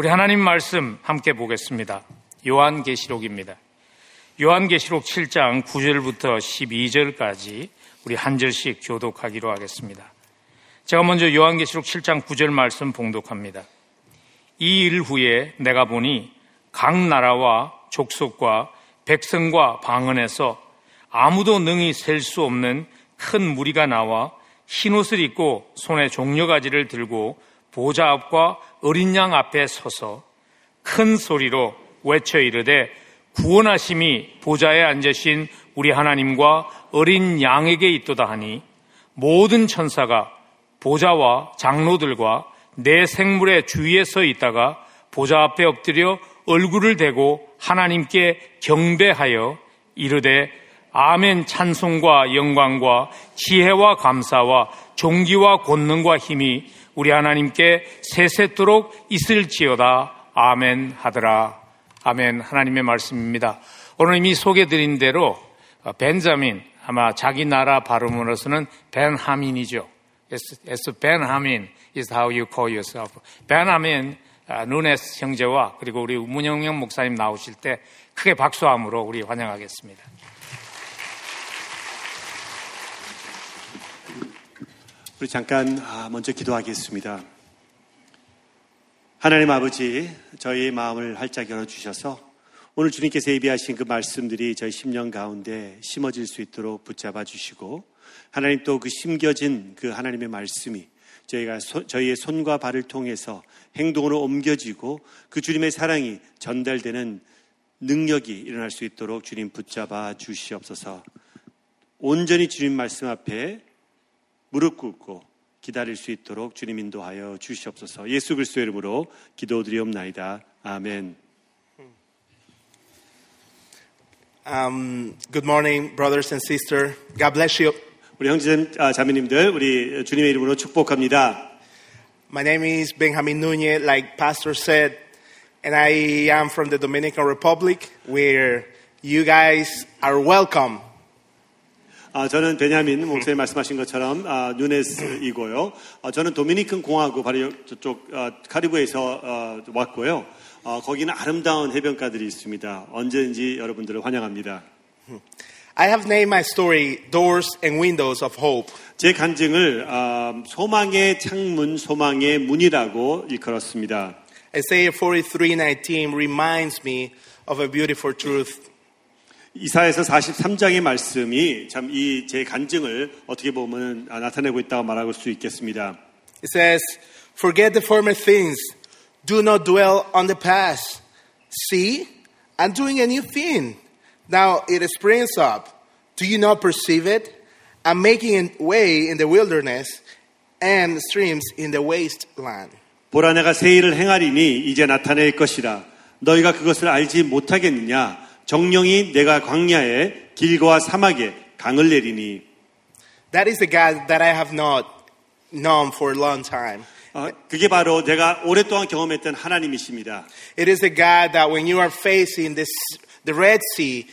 우리 하나님 말씀 함께 보겠습니다. 요한계시록입니다. 요한계시록 7장 9절부터 12절까지 우리 한 절씩 교독하기로 하겠습니다. 제가 먼저 요한계시록 7장 9절 말씀 봉독합니다. 이 일 후에 내가 보니 각 나라와 족속과 백성과 방언에서 아무도 능히 셀 수 없는 큰 무리가 나와 흰옷을 입고 손에 종려가지를 들고 보좌 앞과 어린 양 앞에 서서 큰 소리로 외쳐 이르되 구원하심이 보좌에 앉으신 우리 하나님과 어린 양에게 있도다 하니 모든 천사가 보좌와 장로들과 내 생물의 주위에 서 있다가 보좌 앞에 엎드려 얼굴을 대고 하나님께 경배하여 이르되 아멘 찬송과 영광과 지혜와 감사와 종기와 권능과 힘이 우리 하나님께 세세토록 있을지어다 아멘 하더라 아멘 하나님의 말씀입니다. 오늘 이미 소개드린 대로 벤자민 아마 자기 나라 발음으로서는 벤하민이죠. It's, it's Benjamin is how you call yourself. 베나민 누네스 형제와 그리고 우리 문영명 목사님 나오실 때 크게 박수함으로 우리 환영하겠습니다. 우리 잠깐 먼저 기도하겠습니다. 하나님 아버지, 저희의 마음을 활짝 열어주셔서 오늘 주님께서 예비하신 그 말씀들이 저희 심령 가운데 심어질 수 있도록 붙잡아 주시고 하나님 또 그 심겨진 그 하나님의 말씀이 저희가 소, 저희의 손과 발을 통해서 행동으로 옮겨지고 그 주님의 사랑이 전달되는 능력이 일어날 수 있도록 주님 붙잡아 주시옵소서. 온전히 주님 말씀 앞에 무릎 꿇고 기다릴 수 있도록 주님 인도하여 주시옵소서. 예수 그리스도의 이름으로 기도드리옵나이다. 아멘. Um, good morning, brothers and sisters. God bless you. 우리 형제 자매님들, 우리 주님의 이름으로 축복합니다. My name is Benjamin Nunez, like Pastor said, and I am from the Dominican Republic, where you guys are welcome. 아, 저는 베냐민 목사님 말씀하신 것처럼 아, 누네스이고요. 아, 저는 도미니큰 공화국 바로 저쪽 아, 카리브에서 아, 왔고요. 아, 거기는 아름다운 해변가들이 있습니다. 언제든지 여러분들을 환영합니다. I have named my story Doors and Windows of Hope. 제 간증을 아, 소망의 창문, 소망의 문이라고 일컬었습니다. Isaiah 43:19 reminds me of a beautiful truth. 이사에서 43장의 말씀이 참 이 제 간증을 어떻게 보면 나타내고 있다고 말할 수 있겠습니다. It says, "Forget the former things; do not dwell on the past. See, I'm doing a new thing. Now it springs up. Do you not perceive it? I'm making a way in the wilderness and streams in the wasteland." 보라 내가 새 일을 행하리니 이제 나타낼 것이라. 너희가 그것을 알지 못하겠느냐? 정령이 내가 광야에 길과 사막에 강을 내리니. That is the God that I have not known for a long time. 어, 그게 바로 내가 오랫동안 경험했던 하나님이십니다. It is the God that when you are facing this, the Red Sea,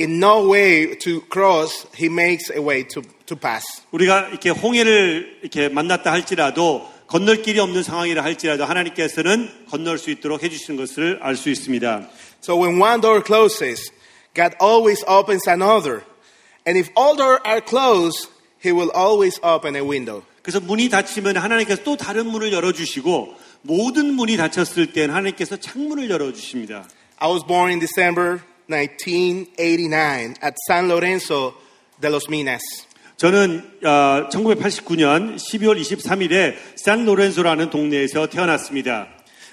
in no way to cross, He makes a way to, to pass. 우리가 이렇게 홍해를 이렇게 만났다 할지라도 건널 길이 없는 상황이라 할지라도 하나님께서는 건널 수 있도록 해 주시는 것을 알 수 있습니다. So when one door closes, God always opens another. And if all doors are closed, He will always open a window. 그래서 문이 닫히면 하나님께서 또 다른 문을 열어주시고 모든 문이 닫혔을 때는 하나님께서 창문을 열어주십니다. I was born in December 1989 at San Lorenzo de los Minas. 저는 어, 1989년 12월 23일에 산 로렌소라는 동네에서 태어났습니다.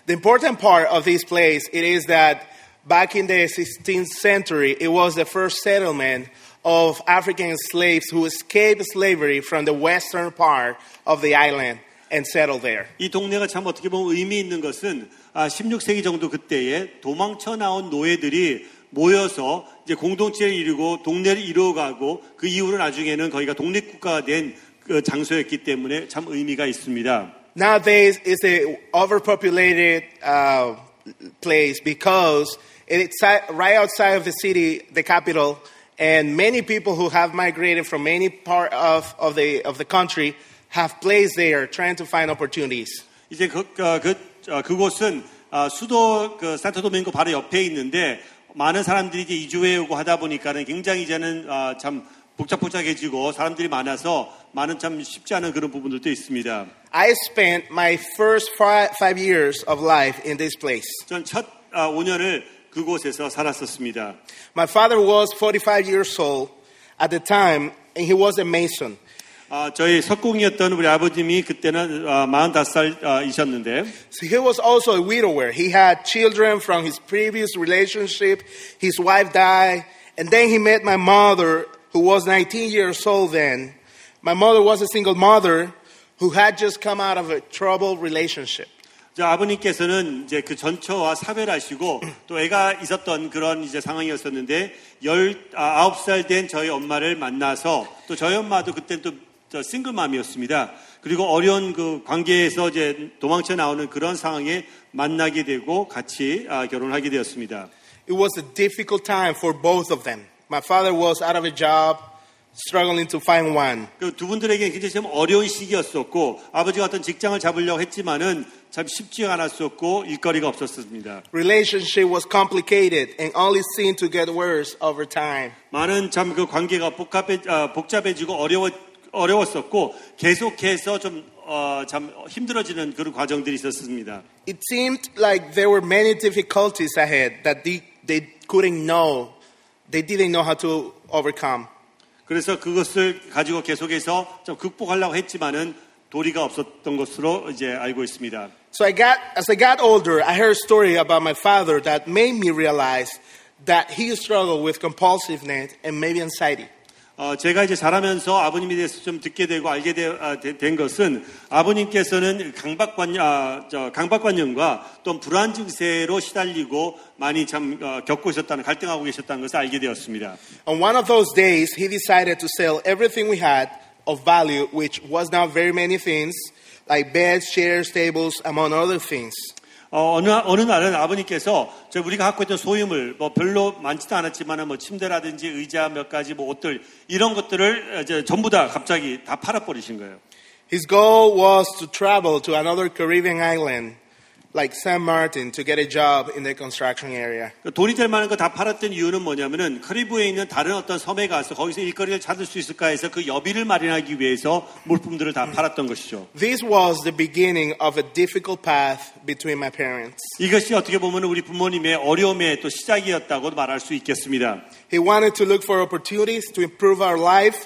The important part of this place it is that back in the 16th century it was the first settlement of African slaves who escaped slavery from the western part of the island and settled there. 이 동네가 참 어떻게 보면 의미 있는 것은 아, 16세기 정도 그때에 도망쳐 나온 노예들이 모여서 이제 공동체를 이루고 동네를 이루어가고 그 이후로 나중에는 거기가 독립국가가 된그 장소였기 때문에 참 의미가 있습니다. Nowadays it's a overpopulated uh, place because it's right outside of the city, the capital, and many people who have migrated from any part of, of, the, of the country have placed there trying to find opportunities. 이제 그, 어, 그, 어, 그곳은 아, 수도 그 산토도밍고 바로 옆에 있는데 많은 사람들이 이제 이주해 오고 하다 보니까는 굉장히 이제는 아, 참 복잡복잡해지고 사람들이 많아서 많은 참 쉽지 않은 그런 부분들도 있습니다. I spent my first five, five years of life in this place. 전 첫 아, 5년을 그곳에서 살았었습니다. My father was 45 years old at the time, and he was a mason. 아, 저희 석공이었던 우리 아버님이 그때는 아, 45살이셨는데 So he was also a widower. He had children from his previous relationship. His wife died, and then he met my mother, who was 19 years old then. My mother was a single mother who had just come out of a troubled relationship. 저 아버님께서는 이제 그 전처와 사별하시고 또 애가 있었던 그런 이제 상황이었었는데 19살 된 저희 엄마를 만나서 또 저희 엄마도 그때 또 싱글맘이었습니다. 그리고 어려운 그 관계에서 이제 도망쳐 나오는 그런 상황에 만나게 되고 같이 아, 결혼하게 되었습니다. It was a difficult time for both of them. My father was out of a job, struggling to find one. 그 두 분들에게 굉장히 좀 어려운 시기였었고 아버지가 어떤 직장을 잡으려고 했지만은 참 쉽지가 않았었고 일거리가 없었습니다. Relationship was complicated and only seemed to get worse over time. 많은 참 그 관계가 복잡해, 아, 복잡해지고 어려워, 어려웠었고 계속해서 좀, 어, 참 힘들어지는 그런 과정들이 있었습니다. It seemed like there were many difficulties ahead that they, they couldn't know, they didn't know how to overcome. 그래서 그것을 가지고 계속해서 좀 극복하려고 했지만은 도리가 없었던 것으로 이제 알고 있습니다. So I got, as I got older, I heard a story about my father that made me realize that he struggled with compulsiveness and maybe anxiety. 어, 제가 이제 자라면서 아버님에 대해서 좀 듣게 되고 알게 되, 아, 되- 된 것은 아버님께서는 강박관, 아, 저, 강박관념과 또 불안 증세로 시달리고 많이 참 어, 겪고 있었다는 갈등하고 계셨다는 것을 알게 되었습니다. On one of those days, he decided to sell everything we had of value, which was not very many things, Like beds, chairs, tables, among other things. 어, 어느, 어느 날은 아버님께서 저 우리가 갖고 있던 소유물, 뭐 별로 많지도 않았지만 뭐 침대라든지 의자 몇 가지 뭐 옷들 이런 것들을 이제 전부 다 갑자기 다 팔아버리신 거예요. His goal was to travel to another Caribbean island, like San Martin, to get a job in the construction area. 그 돈이 될 만한 거 다 팔았던 이유는 뭐냐면은 카리브에 있는 다른 어떤 섬에 가서 거기서 일거리를 찾을 수 있을까 해서 그 여비를 마련하기 위해서 물품들을 다 팔았던 것이죠. This was the beginning of a difficult path between my parents. 이것이 어떻게 보면 우리 부모님의 어려움의 또 시작이었다고 말할 수 있겠습니다. He wanted to look for opportunities to improve our life,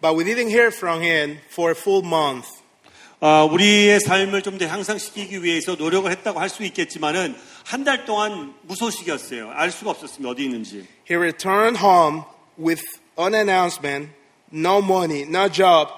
but we didn't hear from him for a full month. 아, 우리의 삶을 좀 더 향상시키기 위해서 노력을 했다고 할 수 있겠지만은 한 달 동안 무소식이었어요. 알 수가 없었습니다. 어디 있는지. He returned home with an announcement, no money, no job,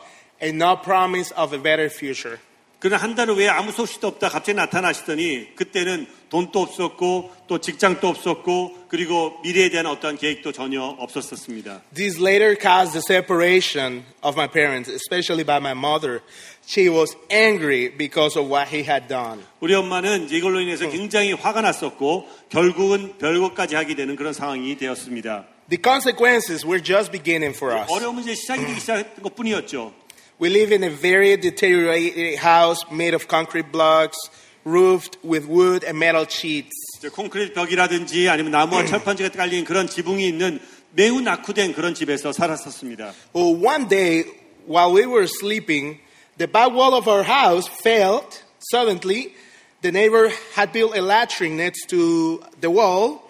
and no promise of a better future. 그러나 한달 후에 아무 소식도 없다 갑자기 나타나시더니 그때는 돈도 없었고 또 직장도 없었고 그리고 미래에 대한 어떠한 계획도 전혀 없었었습니다. This later caused the separation of my parents, especially by my mother. She was angry because of what he had done. 우리 엄마는 이걸로 인해서 굉장히 화가 났었고 결국은 별것까지 하게 되는 그런 상황이 되었습니다. The consequences were just beginning for us. 어려움은 이제 시작이 되기 시작했던 것 뿐이었죠. We live in a very deteriorated house made of concrete blocks, roofed with wood and metal sheets. 이제 콘크리트 벽이라든지 아니면 나무와 철판지가 깔린 그런 지붕이 있는 매우 낙후된 그런 집에서 살았었습니다. Well, one day, while we were sleeping, the back wall of our house fell suddenly. The neighbor had built a latrine next to the wall,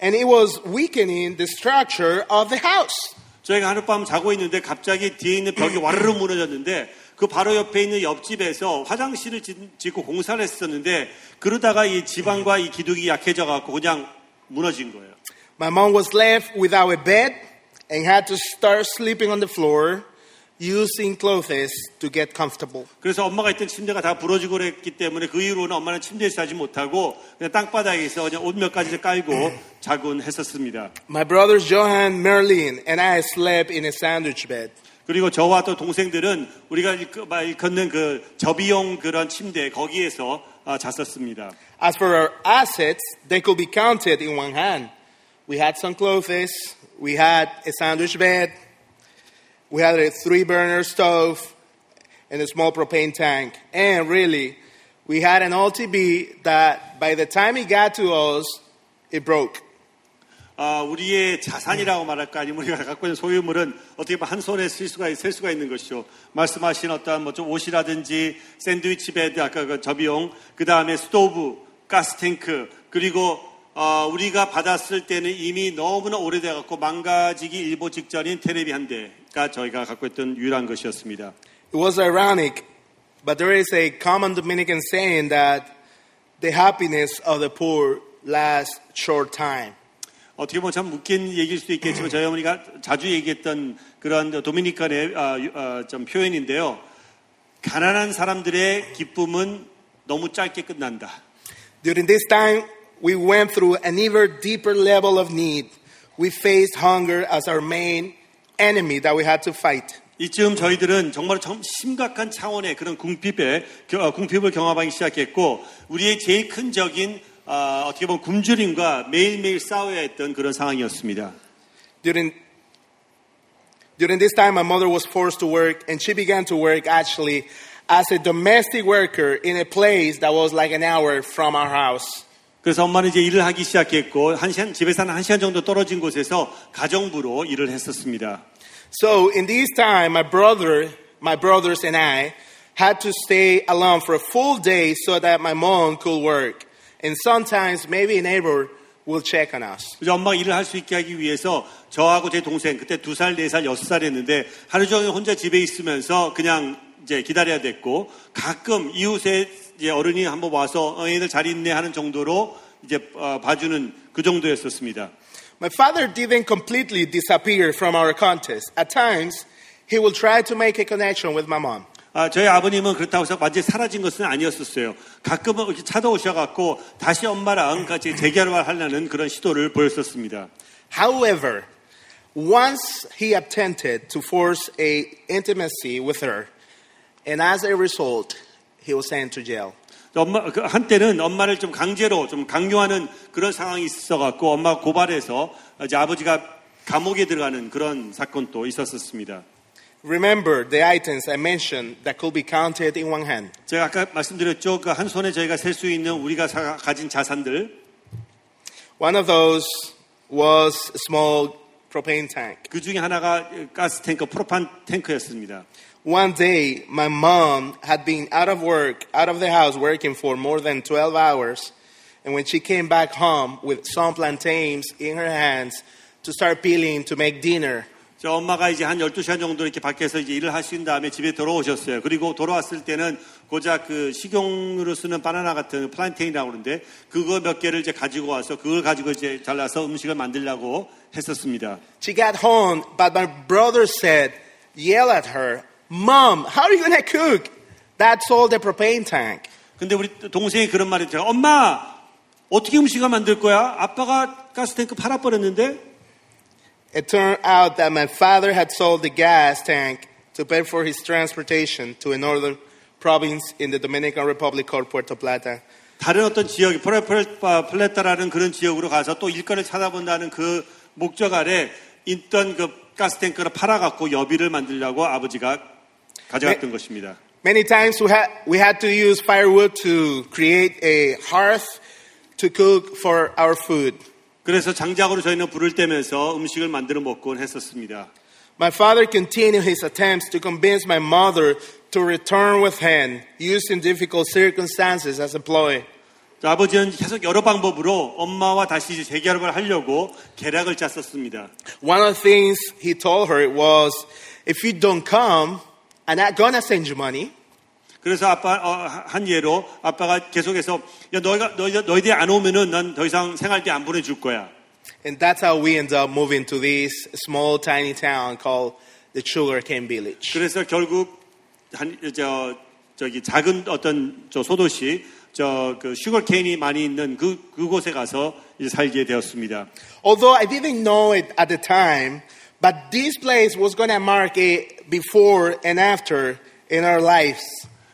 and it was weakening the structure of the house. 저희가 하룻밤 자고 있는데 갑자기 뒤에 있는 벽이 와르르 무너졌는데 그 바로 옆에 있는 옆집에서 화장실을 짓- 짓고 공사를 했었는데 그러다가 이 지방과 이 기둥이 약해져 갖고 그냥 무너진 거예요. My mom was left without a bed and had to start sleeping on the floor using clothes to get comfortable. 그래서 엄마가 있던 침대가 다 부러지고 그랬기 때문에 그 이후로는 엄마는 침대에서 자지 못하고 그냥 땅바닥에서 그냥 옷몇 가지 깔고 자곤 했었습니다. My brothers Johan, Merlin, and I slept in a sandwich bed. 그리고 저와 또 동생들은 우리가 걷는 그 접이용 그런 침대 거기에서 아, 잤었습니다. As for our assets, they could be counted in one hand. We had some clothes, we had a sandwich bed, we had a three burner stove, and a small propane tank. And really, We had an TV that by the time it got to us, it broke. 아, 우리의 자산이라고 말할까 아니면 우리가 갖고 있는 소유물은 어떻게 보면 한 손에 쓸 수가, 셀 수가 있는 것이죠. 말씀하신 어떠한 뭐좀 옷이라든지 sandwich bed, 아까 그 접이용, 그 다음에 스토브, 가스탱크, 그리고 어, 우리가 받았을 때는 이미 너무나 오래돼 갖고 망가지기 일보 직전인 테레비 한 대 가 저희가 갖고 있던 유일한 것이었습니다. It was ironic, but there is a common Dominican saying that the happiness of the poor lasts short time. 어떻게 보면 참 웃긴 얘기일 수도 있겠지만 저희 어머니가 자주 얘기했던 그런 도미니칸의 아, 유- 아, 좀 표현인데요. 가난한 사람들의 기쁨은 너무 짧게 끝난다. During this time, we went through an even deeper level of need. We faced hunger as our main enemy that we had to fight. 이쯤 저희들은 정말 좀 심각한 차원의 그런 궁핍에 겨- 어, 궁핍을 경험하기 시작했고 우리의 제일 큰 적인 아, 어떻게 보면 굶주림과 매일매일 싸워야 했던 그런 상황이었습니다. During, during this time, my mother was forced to work, and she began to work actually as a domestic worker in a place that was like an hour from our house. 그래서 엄마는 이제 일을 하기 시작했고 한 시간 집에서 한 1시간 정도 떨어진 곳에서 가정부로 일을 했었습니다. So in this time, my brother, my brothers and I had to stay alone for a full day so that my mom could work. And sometimes maybe a neighbor will check on us. 이제 엄마가 일을 할 수 있게 하기 위해서 저하고 제 동생 그때 두 살, 네 살, 여섯 살이었는데 하루 종일 혼자 집에 있으면서 그냥 이제 기다려야 됐고 가끔 이웃에 이제 어른이 한번 와서 어, 얘들 잘 있네 하는 정도로 이제 어, 봐주는 그 정도였었습니다. My father didn't completely disappear from our contest. At times, he will try to make a connection with my mom. 아, 저희 아버님은 그렇다고 해서 완전히 사라진 것은 아니었었어요. 가끔은 이렇게 찾아오셔갖고 다시 엄마랑 같이 재결합하려는 그런 시도를 보였었습니다. However, once he attempted to force a intimacy with her, and as a result, he was sent to jail. 엄마 그 한때는 엄마를 좀 강제로 좀 강요하는 그런 상황이 있어 갖고 엄마가 고발해서 이제 아버지가 감옥에 들어가는 그런 사건도 있었었습니다. Remember the items I mentioned that could be counted in one hand. 제가 아까 말씀드렸죠. 그 한 손에 저희가 셀 수 있는 우리가 사- 가진 자산들 One of those was a small propane tank. 그 중에 하나가 가스 탱크, 프로판 탱크였습니다. One day, my mom had been out of work, out of the house, working for more than 12 hours. And when she came back home with some plantains in her hands to start peeling to make dinner, 저 엄마가 이제 한 12시간 정도 이렇게 밖에서 이제 일을 하신 다음에 집에 돌아오셨어요. 그리고 돌아왔을 때는 고작 그 식용으로 쓰는 바나나 같은 플란테인이라고 그러는데 그거 몇 개를 이제 가지고 와서 그걸 가지고 이제 잘라서 음식을 만들려고 했었습니다. she got home, but my brother said, yell at her, Mom, how are you to cook? That's all the propane tank. 근데 우리 동생이 그런 말이 있죠. 엄마, 어떻게 음식을 만들 거야? 아빠가 가스탱크 팔아 버렸는데? It turned out that my father had sold the gas tank to pay for his transportation to a northern province in the Dominican Republic called Puerto Plata. 다른 어떤 지역, 플레타라는 그런 지역으로 가서 또 일거리를 찾아본다는 그 목적 아래 있던 그 가스탱크를 팔아갖고 여비를 만들려고 아버지가 가져갔던 것입니다. Many times we had, we had to use firewood to create a hearth to cook for our food. 그래서 장작으로 저희는 불을 떼면서 음식을 만들어 먹곤 했었습니다. My father continued his attempts to convince my mother to return with him, using difficult circumstances as a ploy. 자, 아버지는 계속 여러 방법으로 엄마와 다시 이제 재결합을 하려고 계략을 짰었습니다. One of the things he told her was, if you don't come, I'm not gonna send you money. 그래서 아빠 어, 한 예로 아빠가 계속해서 야 너희가 너희 너희들이 안 오면은 난 더 이상 생활비 안 보내줄 거야. And that's how we ended up moving to this small, tiny town called the Sugarcane Village. 그래서 결국 한저 저기 작은 어떤 저 소도시 저그 슈거케인이 많이 있는 그 그곳에 가서 이제 살게 되었습니다. Although I didn't know it at the time, but this place was gonna mark a before and after in our lives.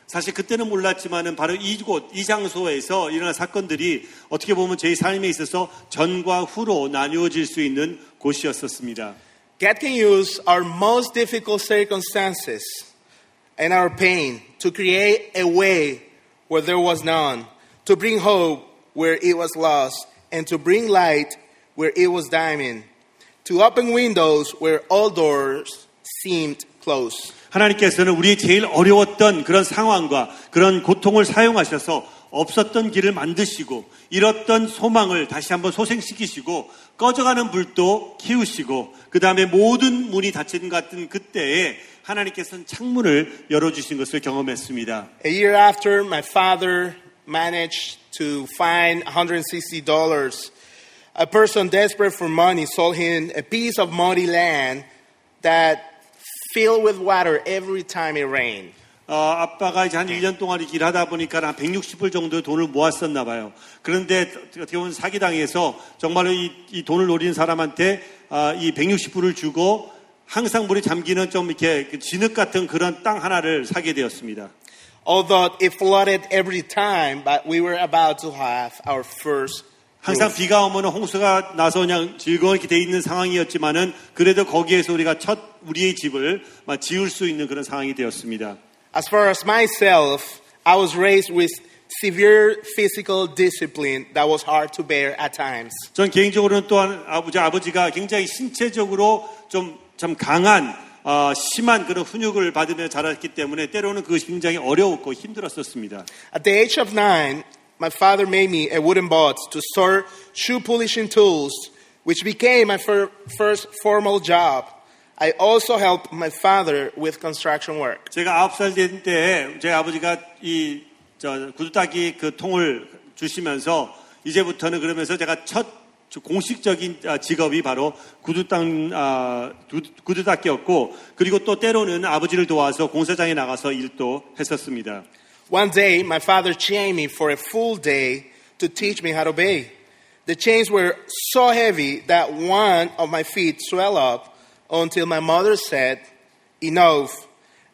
사실 그때는 몰랐지만은 바로 이곳 이 장소에서 일어난 사건들이 어떻게 보면 제 삶에 있어서 전과 후로 나누어질 수 있는 곳이었었습니다. God can use our most difficult circumstances and our pain to create a way where there was none, to bring hope where it was lost, and to bring light where it was diamond, To open windows where all doors seemed closed. 하나님께서는 우리의 제일 어려웠던 그런 상황과 그런 고통을 사용하셔서 없었던 길을 만드시고 잃었던 소망을 다시 한번 소생시키시고 꺼져가는 불도 키우시고 그 다음에 모든 문이 닫힌 것 같은 그때에 하나님께서는 창문을 열어주신 것을 경험했습니다. A year after, my father managed to find $160. A person desperate for money sold him a piece of muddy land that filled with water every time it rained. 어, 아빠가 이제 한 1년 동안 이렇게 일하다 보니까 한 160불 정도의 돈을 모았었나 봐요. 그런데 어떻게 보면 사기당해서 정말로 이, 이 돈을 노리는 사람한테 아, 이 160불을 주고 항상 물이 잠기는 좀 이렇게 그 진흙 같은 그런 땅 하나를 사게 되었습니다. Although it flooded every time, but we were about to have our first. 항상 비가 오면 홍수가 나서 그냥 즐거웠게 돼 있는 상황이었지만은 그래도 거기에서 우리가 첫 우리의 집을 막 지을 수 있는 그런 상황이 되었습니다. As far as myself, I was raised with severe physical discipline that was hard to bear at times. 전 개인적으로는 또한 아버지 아버지가 굉장히 신체적으로 좀좀 강한 어, 심한 그런 훈육을 받으며 자랐기 때문에 때로는 그것이 굉장히 어려웠고 힘들었었습니다. At the age of nine, my father made me a wooden box to store shoe polishing tools, which became my fir- first formal job. I also helped my father with construction work. 제가 아홉 살된 때에 제 아버지가 이 저 구두닦이 그 통을 주시면서 이제부터는 그러면서 제가 첫 공식적인 아, 직업이 바로 구두땅 아, 구- 구두닦기였고 그리고 또 때로는 아버지를 도와서 공사장에 나가서 일도 했었습니다. One day, my father chained me for a full day to teach me how to bathe. The chains were so heavy that one of my feet swelled up until my mother said, Enough,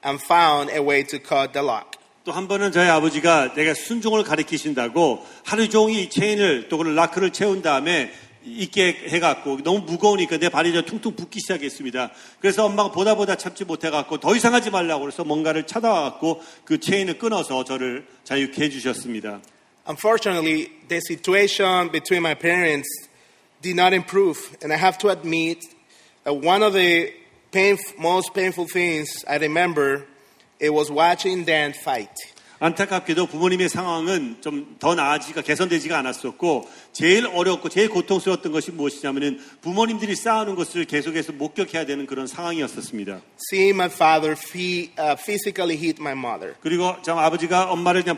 and found a way to cut the lock. 또 한 번은 저희 아버지가 내가 순종을 가르치신다고 하루 종일 이 체인을 또 그런 라크를 채운 다음에 있게 해갖고 너무 무거우니까 내 발이 저 퉁퉁 붓기 시작했습니다. 그래서 엄마가 보다 보다 참지 못해갖고 더 이상 하지 말라고 그래서 뭔가를 찾아와갖고 그 체인을 끊어서 저를 자유케 해주셨습니다. Unfortunately, the situation between my parents did not improve, and I have to admit that one of the pain, most painful things I remember it was watching them fight. 안타깝게도 부모님의 상황은 좀 더 나아지가 개선되지가 않았었고 제일 어렵고 제일 고통스러웠던 것이 무엇이냐면은 부모님들이 싸우는 것을 계속해서 목격해야 되는 그런 상황이었었습니다. Seeing my father uh, physically hit my mother. 그리고 참 아버지가 엄마를 그냥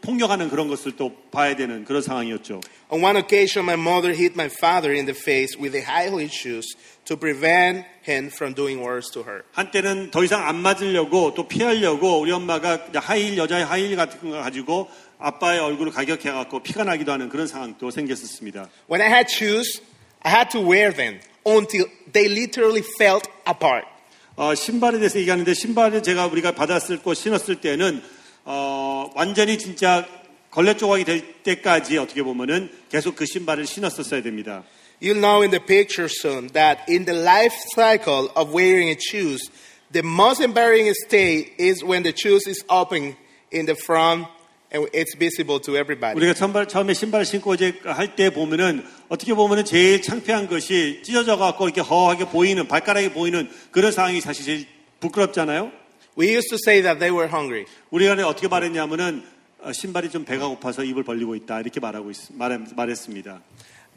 폭력하는 그런 것을 또 봐야 되는 그런 상황이었죠. On one occasion, my mother hit my father in the face with the high heel shoes to prevent him from doing worse to her. 한때는 더 이상 안 맞으려고 또 피하려고 우리 엄마가 하이힐 여자의 하이힐 같은 거 가지고 아빠의 얼굴을 가격해 갖고 피가 나기도 하는 그런 상황도 생겼었습니다. When I had shoes, I had to wear them until they literally felt apart. 어, 신발에 대해서 얘기하는데 신발을 제가 우리가 받았을 거 신었을 때는 어, 완전히 진짜 걸레 조각이 될 때까지 어떻게 보면은 계속 그 신발을 신었었어야 됩니다. You'll know in the picture soon that in the life cycle of wearing shoes, the most embarrassing state is when the shoes is open in the front and it's visible to everybody. 우리가 처음, 처음에 신발을 신고 이제 할 때 보면은 어떻게 보면은 제일 창피한 것이 찢어져 갖고 이렇게 허하게 보이는 발가락이 보이는 그런 상황이 사실 제일 부끄럽잖아요. We used to say that they were hungry. 우리가 어떻게 말했냐면은 어, 신발이 좀 배가 고파서 입을 벌리고 있다 이렇게 말하고 있, 말, 말했습니다.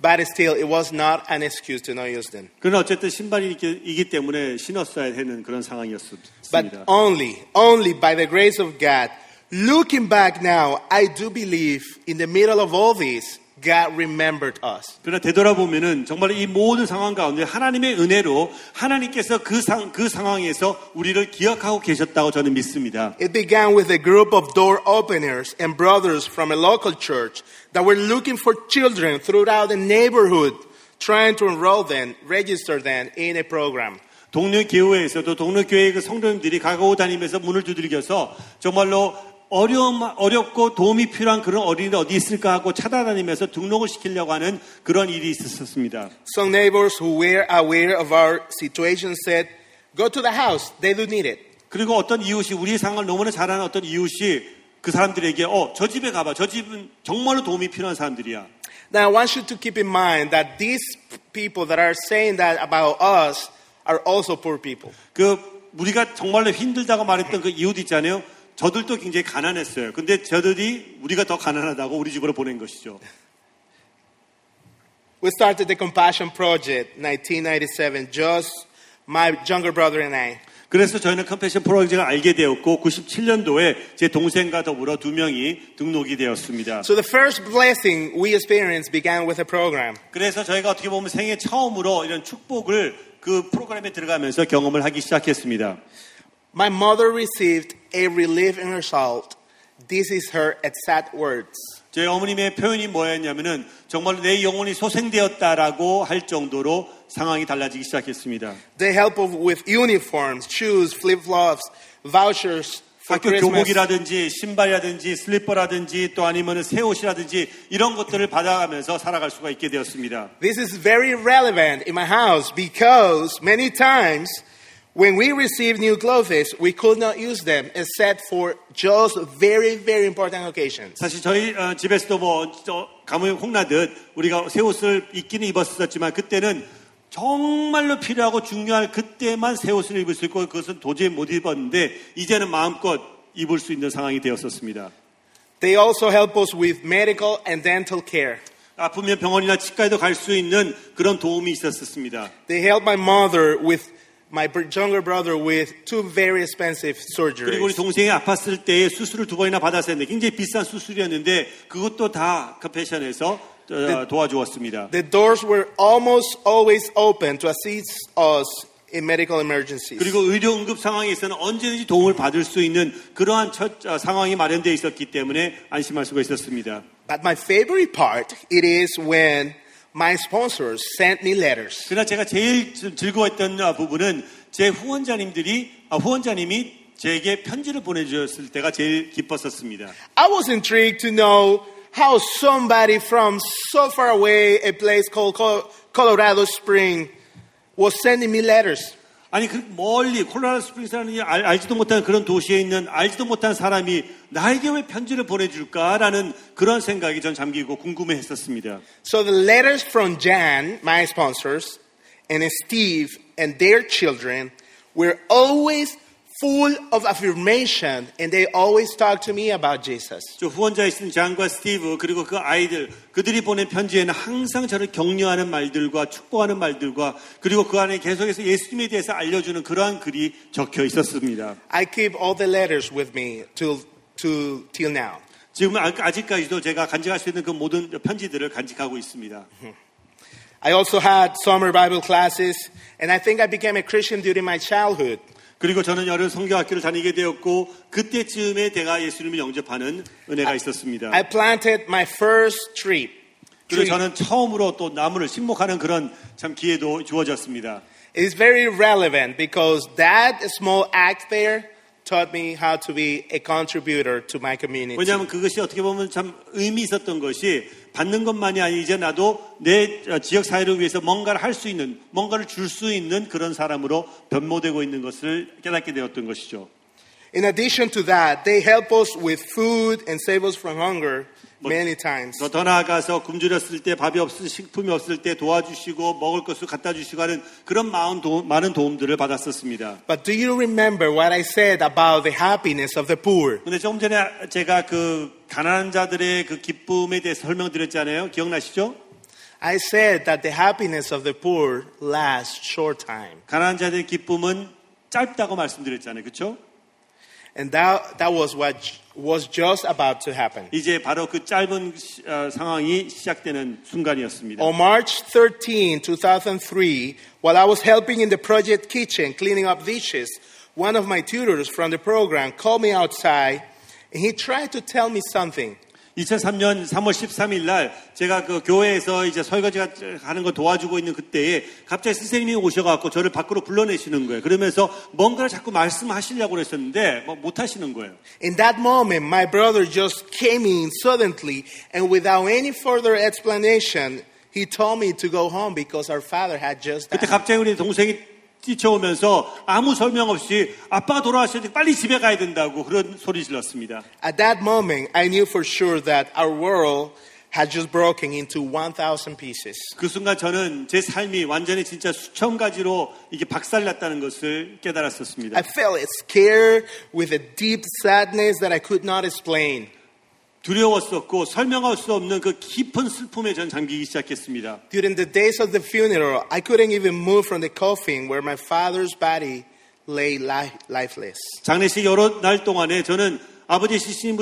But still, it was not an excuse to not use them. 그러나 어쨌든 신발이 이렇게, 이기 때문에 신었어야 하는 그런 상황이었습니다. But only, only by the grace of God, looking back now, I do believe in the middle of all this, God remembered us. 그러나 되돌아보면은 정말 이 모든 상황 가운데 하나님의 은혜로 하나님께서 그, 상, 그 상황에서 우리를 기억하고 계셨다고 저는 믿습니다. It began with a group of door openers and brothers from a local church that were looking for children throughout the neighborhood, trying to enroll them, register them in a program. 동료 교회에서도 동료 교회의 그 성도님들이 가고 다니면서 문을 두들겨서 정말로 어려움, 어렵고 도움이 필요한 그런 어린이들 어디 있을까 하고 찾아다니면서 등록을 시키려고 하는 그런 일이 있었습니다. Some neighbors who were aware of our situation said, Go to the house, they do need it. 그리고 어떤 이웃이 우리 상황을 너무나 잘 아는 어떤 이웃이 그 사람들에게 어, 저 집에 가봐. 저 집은 정말로 도움이 필요한 사람들이야. Now, I want you to keep in mind that these people that are saying that about us are also poor people. 그 우리가 정말로 힘들다고 말했던 그 이웃 있잖아요. 저들도 굉장히 가난했어요. 근데 저들이 우리가 더 가난하다고 우리 집으로 보낸 것이죠. We started the Compassion Project 1997, just my younger brother and I. 그래서 저희는 컴패션 프로젝트를 알게 되었고 97년도에 제 동생과 더불어 두 명이 등록이 되었습니다. So the first blessing we experienced began with a program. 그래서 저희가 어떻게 보면 생애 처음으로 이런 축복을 그 프로그램에 들어가면서 경험을 하기 시작했습니다. My mother received a relief in her soul. This is her exact words. 저희 어머님의 표현이 뭐였냐면은 정말 내 영혼이 소생되었다라고 할 정도로 상황이 달라지기 시작했습니다. They help us with uniforms, shoes, flip-flops, vouchers 학교. 교복이라든지 신발이라든지 슬리퍼라든지 또 아니면 새 옷이라든지 이런 것들을 받아가면서 살아갈 수가 있게 되었습니다. This is very relevant in my house because many times when we receive new clothes, we could not use them except for just very, very important occasions. 사실 저희 어, 집에서도 뭐 저, 가뭄이 홍나듯 우리가 새 옷을 입기는 입었었지만 그때는 정말로 필요하고 중요할 그때만 새 옷을 입을 수 있고 그것은 도저히 못 입었는데 이제는 마음껏 입을 수 있는 상황이 되었었습니다. They also help us with medical and dental care. 아프면 병원이나 치과에도 갈 수 있는 그런 도움이 있었습니다. They help my mother with my younger brother with two very expensive 그리고 우리 surgeries. 동생이 아팠을 때 수술을 두 번이나 받았었는데 굉장히 비싼 수술이었는데 그것도 다 컴패션에서 어, 도와주었습니다. The doors were almost always open to assist us in medical emergencies. 그리고 의료 응급 상황에서는 언제든지 도움을 받을 수 있는 그러한 첫 어, 상황이 마련되어 있었기 때문에 안심할 수가 있었습니다. But my favorite part it is when my sponsors sent me letters. 그러나 제가 제일 즐- 즐거웠던 어, 부분은 제 후원자님들이 아, 후원자님이 제게 편지를 보내주셨을 때가 제일 기뻤었습니다. I was intrigued to know how somebody from so far away, a place called Col- Colorado Spring, was sending me letters. 아니 그 멀리 콜로라도 스프링스라는 이 알, 알지도 못하는 그런 도시에 있는 알지도 못한 사람이 나에게 왜 편지를 보내줄까라는 그런 생각이 전 잠기고 궁금해했었습니다. So the letters from Jan, my sponsors, and Steve and their children were always full of affirmation and they always talk to me about Jesus. 저 후원자이신 장과 스티브 그리고 그 아이들 그들이 보낸 편지에는 항상 저를 격려하는 말들과 축복하는 말들과 그리고 그 안에 계속해서 예수님에 대해서 알려주는 그러한 글이 적혀 있었습니다. I keep all the letters with me till, to, till now. 지금 아- 아직까지도 제가 간직할 수 있는 그 모든 편지들을 간직하고 있습니다. I also had summer Bible classes and I think I became a Christian during my childhood. 그리고 저는 여름 성경학교를 다니게 되었고 그때쯤에 제가 예수님을 영접하는 은혜가 있었습니다. I planted my first tree. 그리고. 저는 처음으로 또 나무를 신목하는 그런 참 기회도 주어졌습니다. It is very relevant because that small act there taught me how to be a contributor to my community. 왜냐하면 그것이 어떻게 보면 참 의미 있었던 것이 받는 것만이 아니 이제 나도 내 어, 지역 사회를 위해서 뭔가를 할 수 있는 뭔가를 줄 수 있는 그런 사람으로 변모되고 있는 것을 깨닫게 되었던 것이죠. In addition to that, they help us with food and save us from hunger many times. 더 나아가서 굶주렸을 때 밥이 없을 식품이 없을 때 도와주시고 먹을 것을 갖다 주시고 하는 그런 많은, 도움, 많은 도움들을 받았었습니다. But do you remember what I said about the happiness of the poor? 근데 조금 전에 제가 그 가난한 자들의 그 기쁨에 대해서 설명드렸잖아요. 기억나시죠? I said that the happiness of the poor lasts short time. 가난한 자들의 기쁨은 짧다고 말씀드렸잖아요. 그렇죠? And that, that was what was just about to happen. 이제 바로 그 짧은 시- 어, 상황이 시작되는 순간이었습니다. On March 13, 2003, while I was helping in the project kitchen cleaning up dishes, one of my tutors from the program called me outside and he tried to tell me something. 2003년 3월 13일 날 제가 그 교회에서 이제 설거지 하는 거 도와주고 있는 그때에 갑자기 선생님이 오셔갖고 저를 밖으로 불러내시는 거예요. 그러면서 뭔가를 자꾸 말씀하시려고 그랬었는데 뭐 못 하시는 거예요. In that moment, my brother just came in suddenly and without any further explanation, he told me to go home because our father had just 그때 died. 갑자기 우리 동생이 뛰쳐오면서 아무 설명 없이 아빠가 돌아가셨는데 빨리 집에 가야 된다고 그런 소리 질렀습니다. At that moment, I knew for sure that our world had just broken into 1,000 pieces. 그 순간 저는 제 삶이 완전히 진짜 수천 가지로 이게 박살났다는 것을 깨달았었습니다. I felt scared with a deep sadness that I could not explain. 두려웠었고 설명할 수 없는 그 깊은 슬픔에 전 잠기기 시작했습니다. During the days of the funeral, I couldn't even move from the coffin where my father's body lay li- lifeless. 장례식 여러 날 동안에 저는 아버지 시신이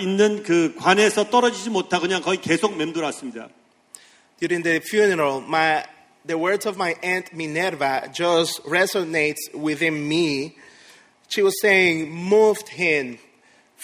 있는 그 관에서 떨어지지 못하고 그냥 거의 계속 맴돌았습니다. During the funeral, my, the words of my aunt Minerva just resonates within me. She was saying, moved him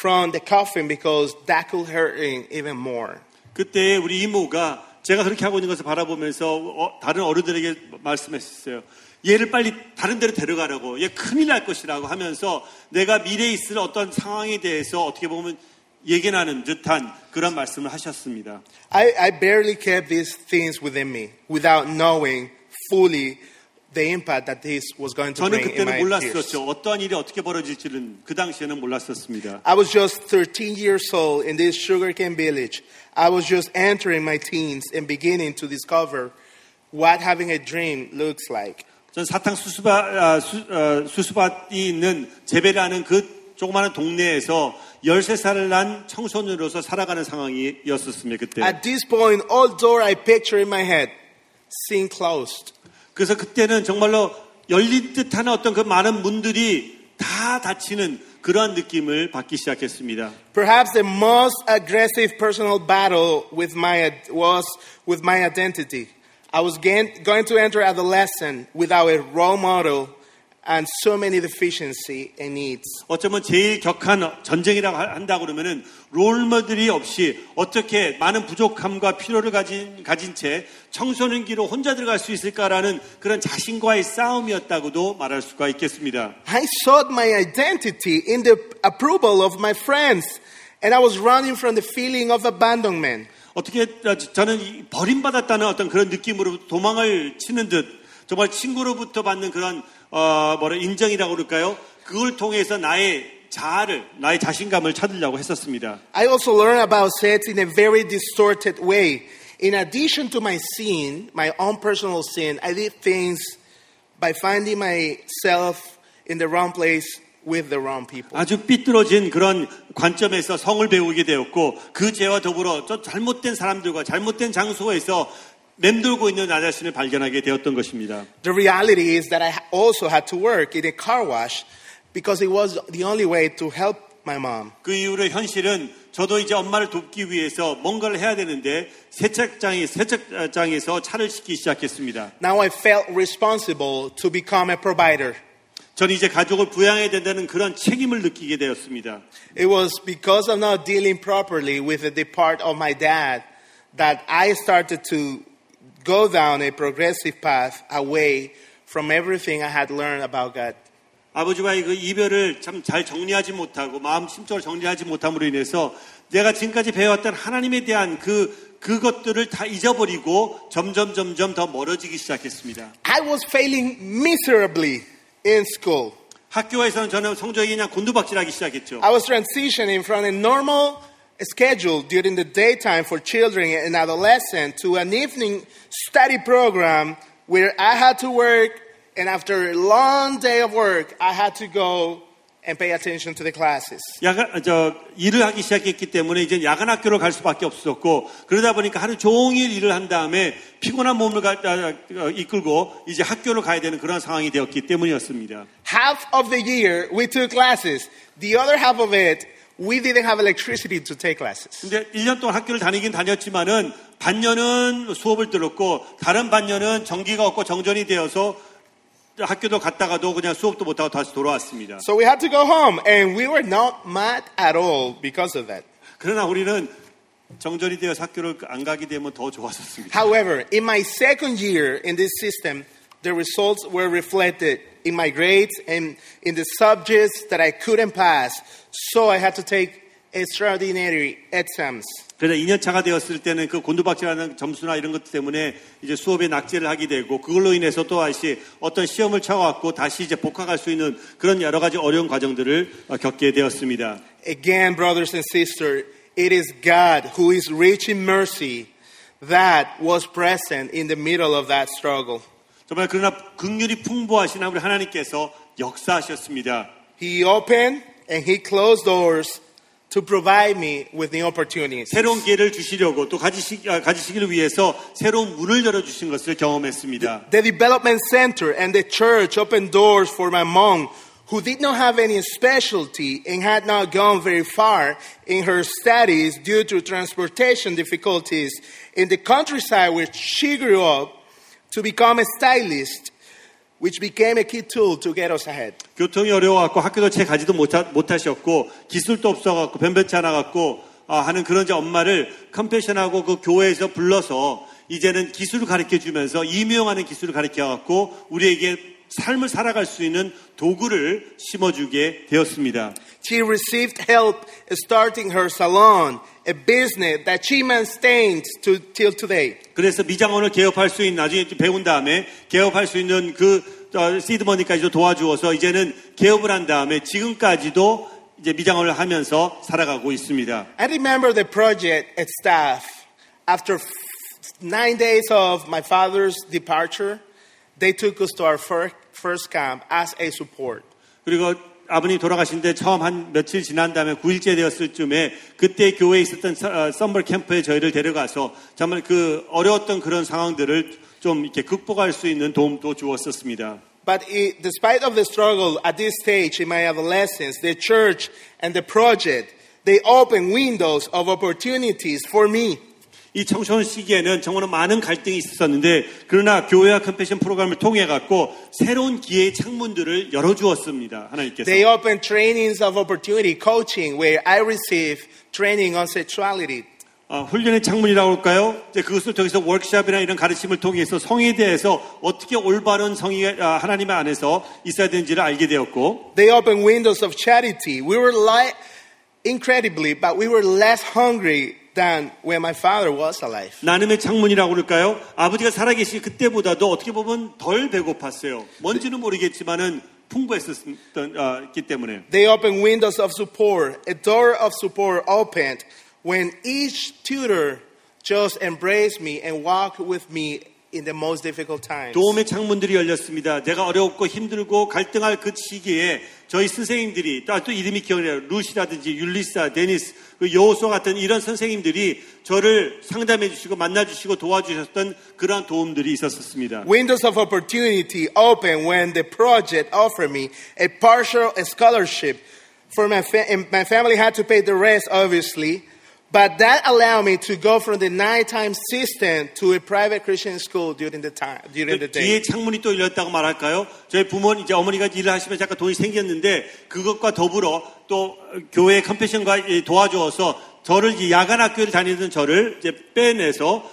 from the coffin because that could hurt him even more. 그때 우리 이모가 제가 그렇게 하고 있는 것을 바라보면서 어, 다른 어른들에게 말씀했었어요. 얘를 빨리 다른 데로 데려가라고. 얘 큰일 날 것이라고 하면서 내가 미래에 있을 어떤 상황에 대해서 어떻게 보면 예견하는 듯한 그런 말씀을 하셨습니다. I, I barely kept these things within me without knowing fully the impact that this was going to 저는 bring in 그때는 my tears. 몰랐었죠. 어떠한 일이 어떻게 벌어질지는 그 당시에는 몰랐었습니다. I was just 13 years old in this sugarcane village. I was just entering my teens and beginning to discover what having a dream looks like. 전 사탕 수수밭, 아, 수, 어, 수수밭이 있는 제베라는 그 조그마한 동네에서 13살을 난 청소년으로서 살아가는 상황이었었습니다. 그때. At this point, all door I picture in my head seemed closed. 그래서 그때는 정말로 열린 듯한 어떤 그 많은 문들이 다 닫히는 그러한 느낌을 받기 시작했습니다. Perhaps the most aggressive personal battle with my was with my identity. I was going to enter adolescence without a role model and so many deficiency and needs. 어쩌면 제일 격한 전쟁이라고 하- 한다 그러면은 롤모델이 없이 어떻게 많은 부족함과 필요를 가진 가진 채 청소년기로 혼자 들어갈 수 있을까라는 그런 자신과의 싸움이었다고도 말할 수가 있겠습니다. I sought my identity in the approval of my friends, and I was running from the feeling of abandonment. 어떻게 저는 이 버림받았다는 어떤 그런 느낌으로 도망을 치는 듯 정말 친구로부터 받는 그런 어 뭐라 인정이라고 그럴까요? 그걸 통해서 나의 자아를 나의 자신감을 찾으려고 했었습니다. I also learned about sex in a very distorted way. In addition to my sin, my own personal sin, I did things by finding myself in the wrong place with the wrong people. 아주 삐뚤어진 그런 관점에서 성을 배우게 되었고 그 죄와 더불어 저 잘못된 사람들과 잘못된 장소에서 맴돌고 있는 나 자신을 발견하게 되었던 것입니다. The reality is that I also had to work in a car wash because it was the only way to help my mom. 그 이후로 현실은 저도 이제 엄마를 돕기 위해서 뭔가를 해야 되는데 세척장에 세척장에서 차를 씻기 시작했습니다. Now I felt responsible to become a provider. 저는 이제 가족을 부양해야 된다는 그런 책임을 느끼게 되었습니다. It was because of not dealing properly with the depart of my dad that I started to go down a progressive path away from everything I had learned about God. 아버지와의 그 이별을 참 잘 정리하지 못하고 마음 심적으로 정리하지 못함으로 인해서 내가 지금까지 배워왔던 하나님에 대한 그 그것들을 다 잊어버리고 점점 점점 더 멀어지기 시작했습니다. I was failing miserably in school. 학교에서는 저는 성적이 그냥 곤두박질하기 시작했죠. I was transitioning from a normal schedule during the daytime for children and adolescents to an evening study program where I had to work, and after a long day of work, I had to go and pay attention to the classes. 야간 저 일을 하기 시작했기 때문에 이제 야간 학교를 갈 수밖에 없었고 그러다 보니까 하루 종일 일을 한 다음에 피곤한 몸을 가, 아, 어, 이끌고 이제 학교를 가야 되는 그런 상황이 되었기 때문이었습니다. Half of the year we took classes. The other half of it, we didn't have electricity to take classes. 근데 1년 동안 학교를 다니긴 다녔지만은 반년은 수업을 들었고 다른 반년은 전기가 없고 정전이 되어서 학교도 갔다가도 그냥 수업도 못하고 다시 돌아왔습니다. So we had to go home, and we were not mad at all because of that. 그러나 우리는 정전이 되어서 학교를 안 가게 되면 더 좋았었습니다. However, in my second year in this system, the results were reflected in my grades and in the subjects that I couldn't pass. So I had to take extraordinary exams. 그래서 2년차가 되었을 때는 그 곤두박질하는 점수나 이런 것 때문에 이제 수업에 낙제를 하게 되고 그걸로 인해서 또 다시 어떤 시험을 쳐갖고 다시 이제 복학할 수 있는 그런 여러 가지 어려운 과정들을 어, 겪게 되었습니다. Again, brothers and sisters, it is God who is rich in mercy that was present in the middle of that struggle. 정말 그러나 극률이 풍부하신 우리 하나님께서 역사하셨습니다. He opened and he closed doors to provide me with new opportunities. 새로운 기회를 주시려고 또 가지시, 아, 가지시기를 위해서 새로운 문을 열어주신 것을 경험했습니다. The development center and the church opened doors for my mom, who did not have any specialty and had not gone very far in her studies due to transportation difficulties in the countryside where she grew up to become a stylist, which became a key tool to get us ahead. 교통이 어려워갖고 학교도 채 가지도 못하, 못하셨고 기술도 없어갖고 변변치 않아갖고 아, 하는 그런 이제 엄마를 컴패션하고 그 교회에서 불러서 이제는 기술을 가르쳐 주면서 임용하는 기술을 가르쳐 갖고 우리에게 삶을 살아갈 수 있는 도구를 심어주게 되었습니다. She received help starting her salon, a business that she maintains to, till today. 그래서 미장원을 개업할 수 있는 나중에 좀 배운 다음에 개업할 수 있는 그 어, 시드머니까지도 도와주어서 이제는 개업을 한 다음에 지금까지도 이제 미장원을 하면서 살아가고 있습니다. I remember the project at staff. After nine days of my father's departure, they took us to our first, first camp as a support. 그리고 아버님 돌아가신데 처음 한 며칠 지난 다음에 9일째 되었을 쯤에 그때 교회에 있었던 서- 어, 썸머 캠프에 저희를 데려가서 정말 그 어려웠던 그런 상황들을 좀 이렇게 극복할 수 있는 도움도 주었었습니다. But i despite of the struggle at this stage in my adolescence, the church and the project, they opened windows of opportunities for me. 이 청소년 시기에는 정말 많은 갈등이 있었는데 그러나 교회와 컴패션 프로그램을 통해 갖고 새로운 기회의 창문들을 열어 주었습니다. 하나님께서. They opened trainings of opportunity, coaching, where I received training on sexuality. 어, 훈련의 창문이라고 할까요? 이제 그것을 통해서 워크샵이나 이런 가르침을 통해서 성에 대해서 어떻게 올바른 성이 아, 하나님의 안에서 있어야 되는지를 알게 되었고 They opened windows of charity. We were like, incredibly, but we were less hungry than when my father was alive. 나눔의 창문이라고 그럴까요? 아버지가 살아계시 그때보다도 어떻게 보면 덜 배고팠어요. 뭔지는 모르겠지만은 풍부했었기 때문에 They opened windows of support. A door of support opened when each tutor just embraced me and walked with me in the most difficult times. 도움의 창문들이 열렸습니다. 내가 어렵고 힘들고 갈등할 그 시기에 저희 선생님들이 또, 또 이름이 기억이 나요. 루시라든지 율리사, 데니스, 그 여호수 같은 이런 선생님들이 저를 상담해 주시고 만나 주시고 도와주셨던 그러한 도움들이 있었습니다. Windows of opportunity opened when the project offered me a partial scholarship for my, fa- my family had to pay the rest, obviously. But that allowed me to go from the nighttime system to a private Christian school during the time, during the day. 뒤에 창문이 또 열렸다고 말할까요? 저희 부모님, 이제 어머니가 일을 하시면 잠깐 돈이 생겼는데 그것과 더불어 또 교회 컴패션과 도와주어서 저를 야간 학교를 다니던 저를 이제 빼내서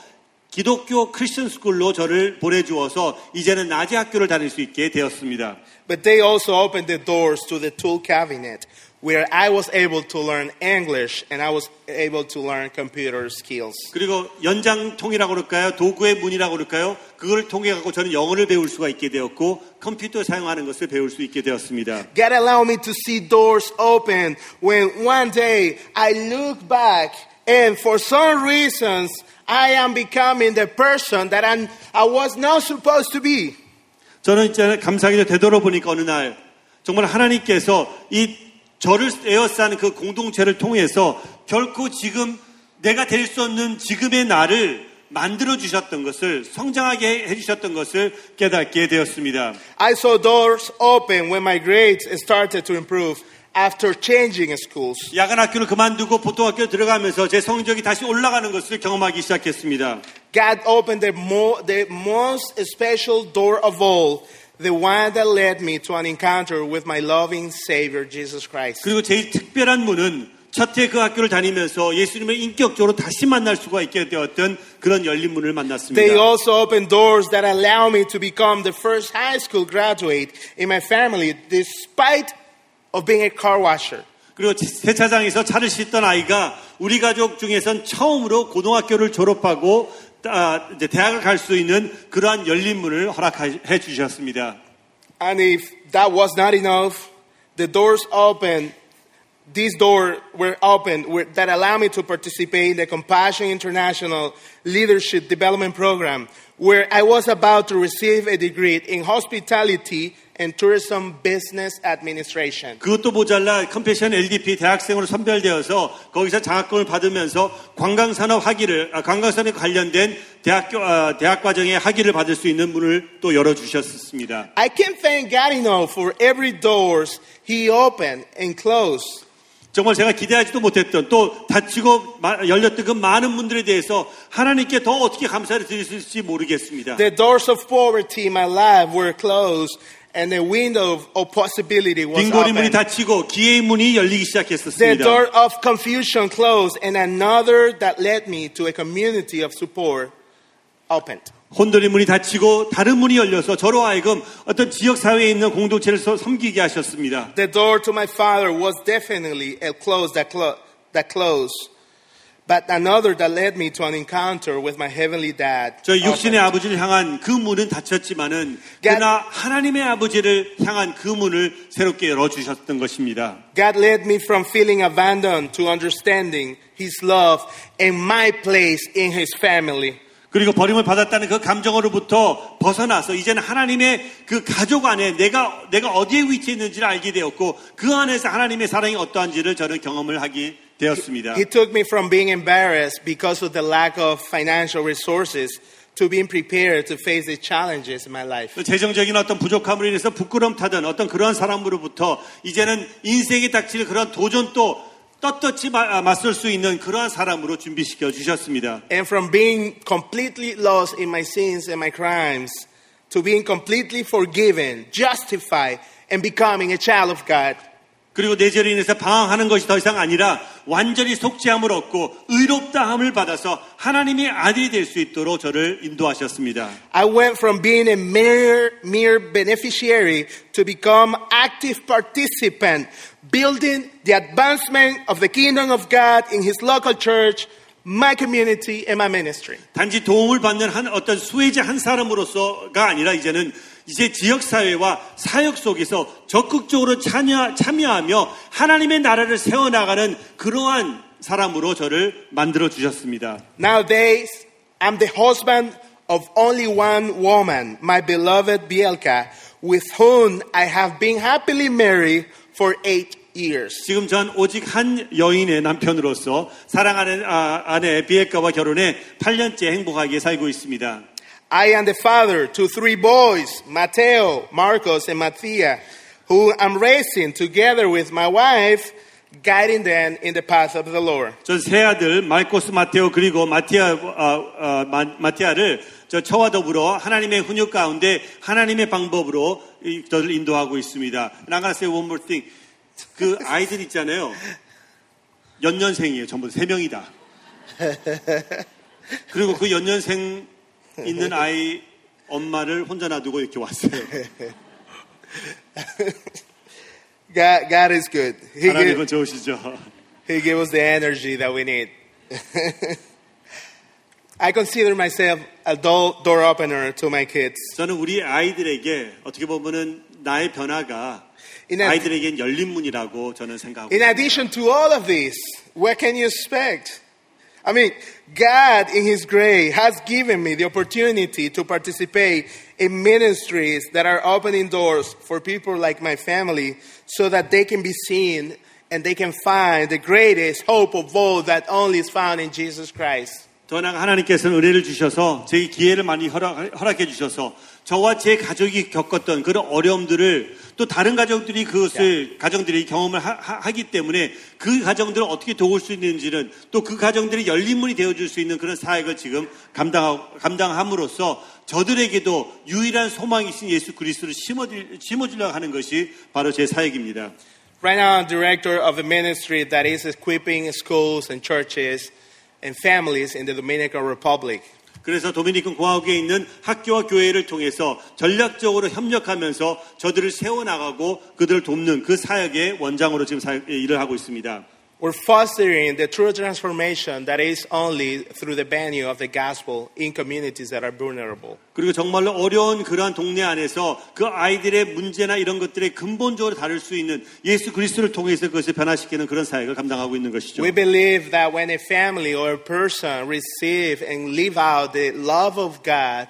기독교 크리스천 스쿨로 저를 보내주어서 이제는 낮에 학교를 다닐 수 있게 되었습니다. But they also opened the doors to the tool cabinet where I was able to learn English and I was able to learn computer skills. 그리고 연장통이라고 그럴까요? 도구의 문이라고 그럴까요? 그걸 통해 갖고 저는 영어를 배울 수가 있게 되었고 컴퓨터 사용하는 것을 배울 수 있게 되었습니다. God allowed me to see doors open when one day I look back and for some reasons I am becoming the person that I'm, I was not supposed to be. 저는 이제 감사하게도 되돌아보니까 어느 날 정말 하나님께서 이 저를 에어싸는 그 공동체를 통해서 결코 지금 내가 될 수 없는 지금의 나를 만들어 주셨던 것을 성장하게 해 주셨던 것을 깨닫게 되었습니다. I saw doors open when my grades started to improve after changing schools. 야간 학교를 그만두고 보통 학교 들어가면서 제 성적이 다시 올라가는 것을 경험하기 시작했습니다. God opened the, mo- the most special door of all, the one that led me to an encounter with my loving Savior, Jesus Christ. 그리고 제일 특별한 문은 첫해 그 학교를 다니면서 예수님을 인격적으로 다시 만날 수가 있게 되었던 그런 열린 문을 만났습니다. They also opened doors that allow me to become the first high school graduate in my family, despite of being a car washer. 그리고 세차장에서 차를 씻던 아이가 우리 가족 중에선 처음으로 고등학교를 졸업하고 아, 이제 대학을 갈 수 있는 그러한 열린 문을 허락해 주셨습니다. And if that was not enough, the doors opened. These doors were opened were- that allowed me to participate in the Compassion International Leadership Development Program, where I was about to receive a degree in hospitality and tourism business administration. 그것도 모자라 컴패션 LDP 대학생으로 선별되어서 거기서 장학금을 받으면서 관광산업 학위를 아, 관광산업 관련된 대학교 아, 대학 과정의 학위를 받을 수 있는 문을 또 열어 주셨습니다. I can't thank God enough for every doors He opened and closed. 정말 제가 기대하지도 못했던 또 닫히고 마- 열렸던 그 많은 문들에 대해서 하나님께 더 어떻게 감사를 드릴 수 있을지 모르겠습니다. The doors of poverty in my life were closed, and the window of, of possibility was 빈고리 문이 open. 닫히고 기회의 문이 열리기 The 시작했었습니다. door of confusion closed, and another that led me to a community of support opened. 혼돈의 문이 닫히고 다른 문이 열려서 저로 하여금 어떤 지역 사회에 있는 공동체를 서- 섬기게 하셨습니다. The door to my father was definitely a close that, clo- that closed, but another that led me to an encounter with my heavenly dad. 저 육신의. 아버지를 향한 그 문은 닫혔지만은 그러나 하나님의 아버지를 향한 그 문을 새롭게 열어 주셨던 것입니다. God led me from feeling abandoned to understanding His love and my place in His family. 그리고 버림을 받았다는 그 감정으로부터 벗어나서 이제는 하나님의 그 가족 안에 내가 내가 어디에 위치해 있는지를 알게 되었고 그 안에서 하나님의 사랑이 어떠한지를 저는 경험을 하게 되었습니다. He took me from being embarrassed because of the lack of financial resources to being prepared to face the challenges in my life. 또 재정적인 어떤 부족함으로 인해서 부끄럼 타던 어떤 그러한 사람으로부터 이제는 인생에 닥칠 그런 도전도 떳떳이 마- 아, 맞설 수 있는 그러한 사람으로 준비시켜 주셨습니다. And from being completely lost in my sins and my crimes to being completely forgiven, justified, and becoming a child of God. 그리고 내 죄로 인해서 방황하는 것이 더 이상 아니라 완전히 속죄함을 얻고 의롭다함을 받아서 하나님의 아들이 될 수 있도록 저를 인도하셨습니다. I went from being a mere, mere beneficiary to become active participant, building the advancement of the kingdom of God in His local church, my community, and my ministry. 단지 도움을 받는 한 어떤 수혜자 한 사람으로서가 아니라 이제는 이제 지역 사회와 사역 속에서 적극적으로 참여, 참여하며 하나님의 나라를 세워나가는 그러한 사람으로 저를 만들어 주셨습니다. Nowadays, I'm the husband of only one woman, my beloved Bielka, with whom I have been happily married for eight years. 지금 전 오직 한 여인의 남편으로서 사랑하는 아, 아내 비에카와 결혼해 8년째 행복하게 살고 있습니다. I am the father to three boys, Mateo, Marcos, and Matia, who I'm raising together with my wife, guiding them in the path of the Lord. 전 세 아들 마이코스 마테오 그리고 마티아 아, 아, 마, 마티아를 저 저와 더불어 하나님의 훈육 가운데 하나님의 방법으로 이- 저를 인도하고 있습니다. And I'm gonna say one more thing. 그 아이들 있잖아요. 연년생이에요. 전부 세 명이다. 그리고 그 연년생 있는 아이 엄마를 혼자 놔두고 이렇게 왔어요. God, God is good. He 하나님은 gave, 좋으시죠. he gave us the energy that we need. I consider myself a door, door opener to my kids. 저는 우리 아이들에게 어떻게 보면은 나의 변화가 In, a, 아이들에겐 열린 문이라고 저는 생각하고 in addition to all of this, what can you expect? I mean, God, in His grace, has given me the opportunity to participate in ministries that are opening doors for people like my family so that they can be seen and they can find the greatest hope of all that only is found in Jesus Christ. 더 나아가 하나님께서는 은혜를 주셔서 제 기회를 많이 허락, 허락해 주셔서 저와 제 가족이 겪었던 그런 어려움들을 또 다른 가족들이 그것을 가정들이 경험을 하, 기 때문에 그 가정들을 어떻게 도울 수 있는지는 또 그 가정들이 열린 문이 되어줄 수 있는 그런 사역을 지금 감당 감당함으로써 저들에게도 유일한 소망이신 예수 그리스도를 심어주려고 하는 것이 바로 제 사역입니다. Right now, I'm director of a ministry that is equipping schools and churches and families in the Dominican Republic. 그래서 도미니칸 공화국에 있는 학교와 교회를 통해서 전략적으로 협력하면서 저들을 세워나가고 그들을 돕는 그 사역의 원장으로 지금 사, 일을 하고 있습니다. We're fostering the true transformation that is only through the venue of the gospel in communities that are vulnerable. 그리고 정말로 어려운 그러한 동네 안에서 그 아이들의 문제나 이런 것들에 근본적으로 다룰 수 있는 예수 그리스도를 통해서 그것을 변화시키는 그런 사역을 감당하고 있는 것이죠. We believe that when a family or a person receive and live out the love of God,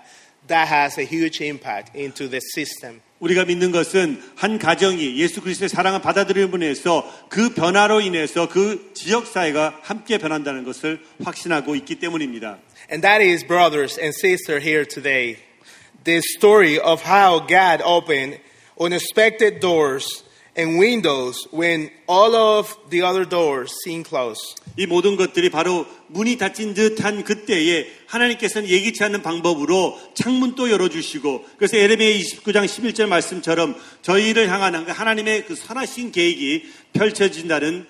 that has a huge impact into the system. 우리가 믿는 것은 한 가정이 예수 그리스도의 사랑을 받아들임으로 인해서 그 변화로 인해서 그 지역 사회가 함께 변한다는 것을 확신하고 있기 때문입니다. And that is, brothers and sisters here today, the story of how God opened unexpected doors and windows when all of the other doors seem closed. 이 모든 것들이 바로 문이 닫힌 듯한 그때에 하나님께서는 예기치 않는 방법으로 창문도 열어주시고 그래서 에레미야 29장 11절 말씀처럼 저희를 향한 하나님의 그 선하신 계획이 펼쳐진다는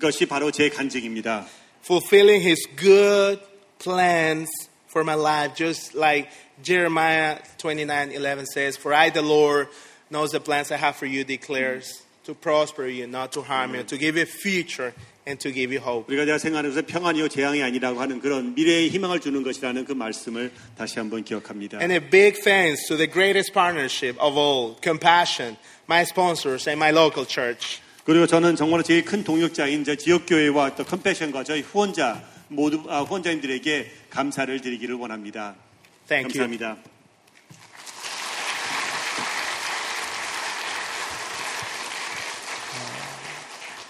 것이 바로 제 간증입니다. Fulfilling His good plans for my life, just like Jeremiah 29:11 says, "For I, the Lord, knows the plans I have for you," declares, to prosper you, not to harm you, to give you a future and to give you hope. 우리가 내가 생각하는 것은 평안이요 재앙이 아니라고 하는 그런 미래의 희망을 주는 것이라는 그 말씀을 다시 한번 기억합니다. And a big thanks to the greatest partnership of all, Compassion, my sponsors, and my local church. 그리고 저는 정말로 제일 큰 동역자인 저 지역교회와 또 컴패션과 저희 후원자 모두 아, 후원자님들에게 감사를 드리기를 원합니다. Thank you. 감사합니다.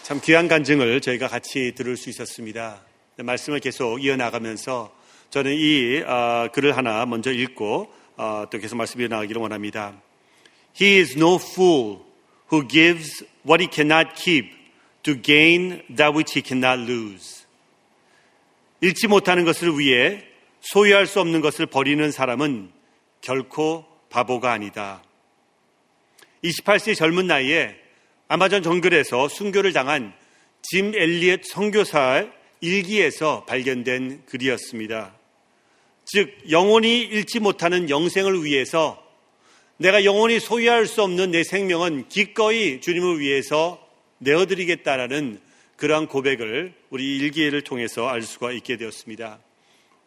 참 귀한 간증을 저희가 같이 들을 수 있었습니다. 말씀을 계속 이어나가면서 저는 이 어, 글을 하나 먼저 읽고 어, 또 계속 말씀 이어나가기를 원합니다. He is no fool who gives what he cannot keep to gain that which he cannot lose. 잃지 못하는 것을 위해 소유할 수 없는 것을 버리는 사람은 결코 바보가 아니다. 28세 젊은 나이에 아마존 정글에서 순교를 당한 짐 엘리엇 선교사 일기에서 발견된 글이었습니다. 즉 영원히 잃지 못하는 영생을 위해서 내가 영원히 소유할 수 없는 내 생명은 기꺼이 주님을 위해서 내어드리겠다라는 그러한 고백을 우리 일기를 통해서 알 수가 있게 되었습니다.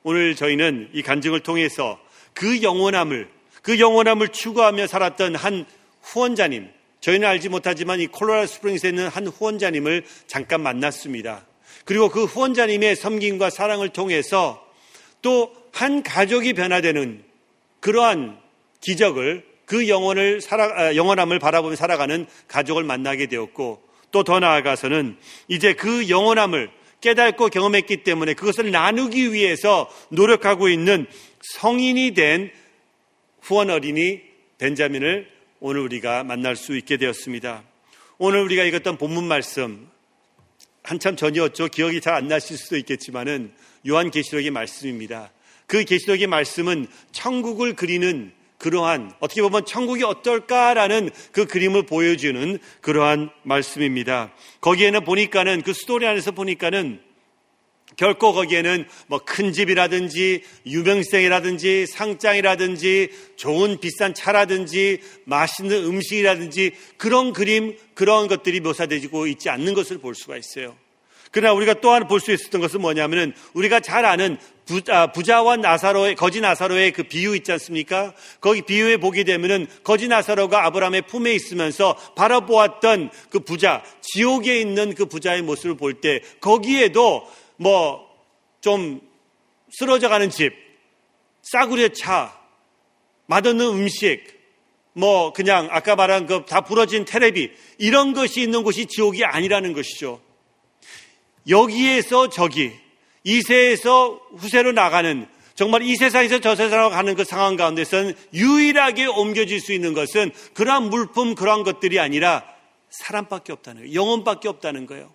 오늘 저희는 이 간증을 통해서 그 영원함을 그 영원함을 추구하며 살았던 한 후원자님, 저희는 알지 못하지만 이 콜로라도 스프링스에 있는 한 후원자님을 잠깐 만났습니다. 그리고 그 후원자님의 섬김과 사랑을 통해서 또 한 가족이 변화되는 그러한 기적을 그 영혼을 살아, 영원함을 바라보며 살아가는 가족을 만나게 되었고 또 더 나아가서는 이제 그 영원함을 깨닫고 경험했기 때문에 그것을 나누기 위해서 노력하고 있는 성인이 된 후원 어린이 벤자민을 오늘 우리가 만날 수 있게 되었습니다. 오늘 우리가 읽었던 본문 말씀 한참 전이었죠. 기억이 잘 안 나실 수도 있겠지만은 요한 계시록의 말씀입니다. 그 계시록의 말씀은 천국을 그리는 그러한 어떻게 보면 천국이 어떨까라는 그 그림을 보여주는 그러한 말씀입니다. 거기에는 보니까는 그 스토리 안에서 보니까는 결코 거기에는 뭐 큰 집이라든지 유명성이라든지 상장이라든지 좋은 비싼 차라든지 맛있는 음식이라든지 그런 그림 그런 것들이 묘사되고 있지 않는 것을 볼 수가 있어요. 그러나 우리가 또 하나 볼수 있었던 것은 뭐냐면은 우리가 잘 아는 부자, 와 나사로의 거지 나사로의 그 비유 있지 않습니까? 거기 비유에 보게 되면은 거지 나사로가 아브라함의 품에 있으면서 바라보았던 그 부자, 지옥에 있는 그 부자의 모습을 볼 때 거기에도 뭐 좀 쓰러져가는 집, 싸구려 차, 맛없는 음식, 뭐 그냥 아까 말한 그 다 부러진 테레비 이런 것이 있는 곳이 지옥이 아니라는 것이죠. 여기에서 저기 이세에서 후세로 나가는 정말 이 세상에서 저 세상으로 가는 그 상황 가운데서는 유일하게 옮겨질 수 있는 것은 그러한 물품 그러한 것들이 아니라 사람밖에 없다는 거예요. 영혼밖에 없다는 거예요.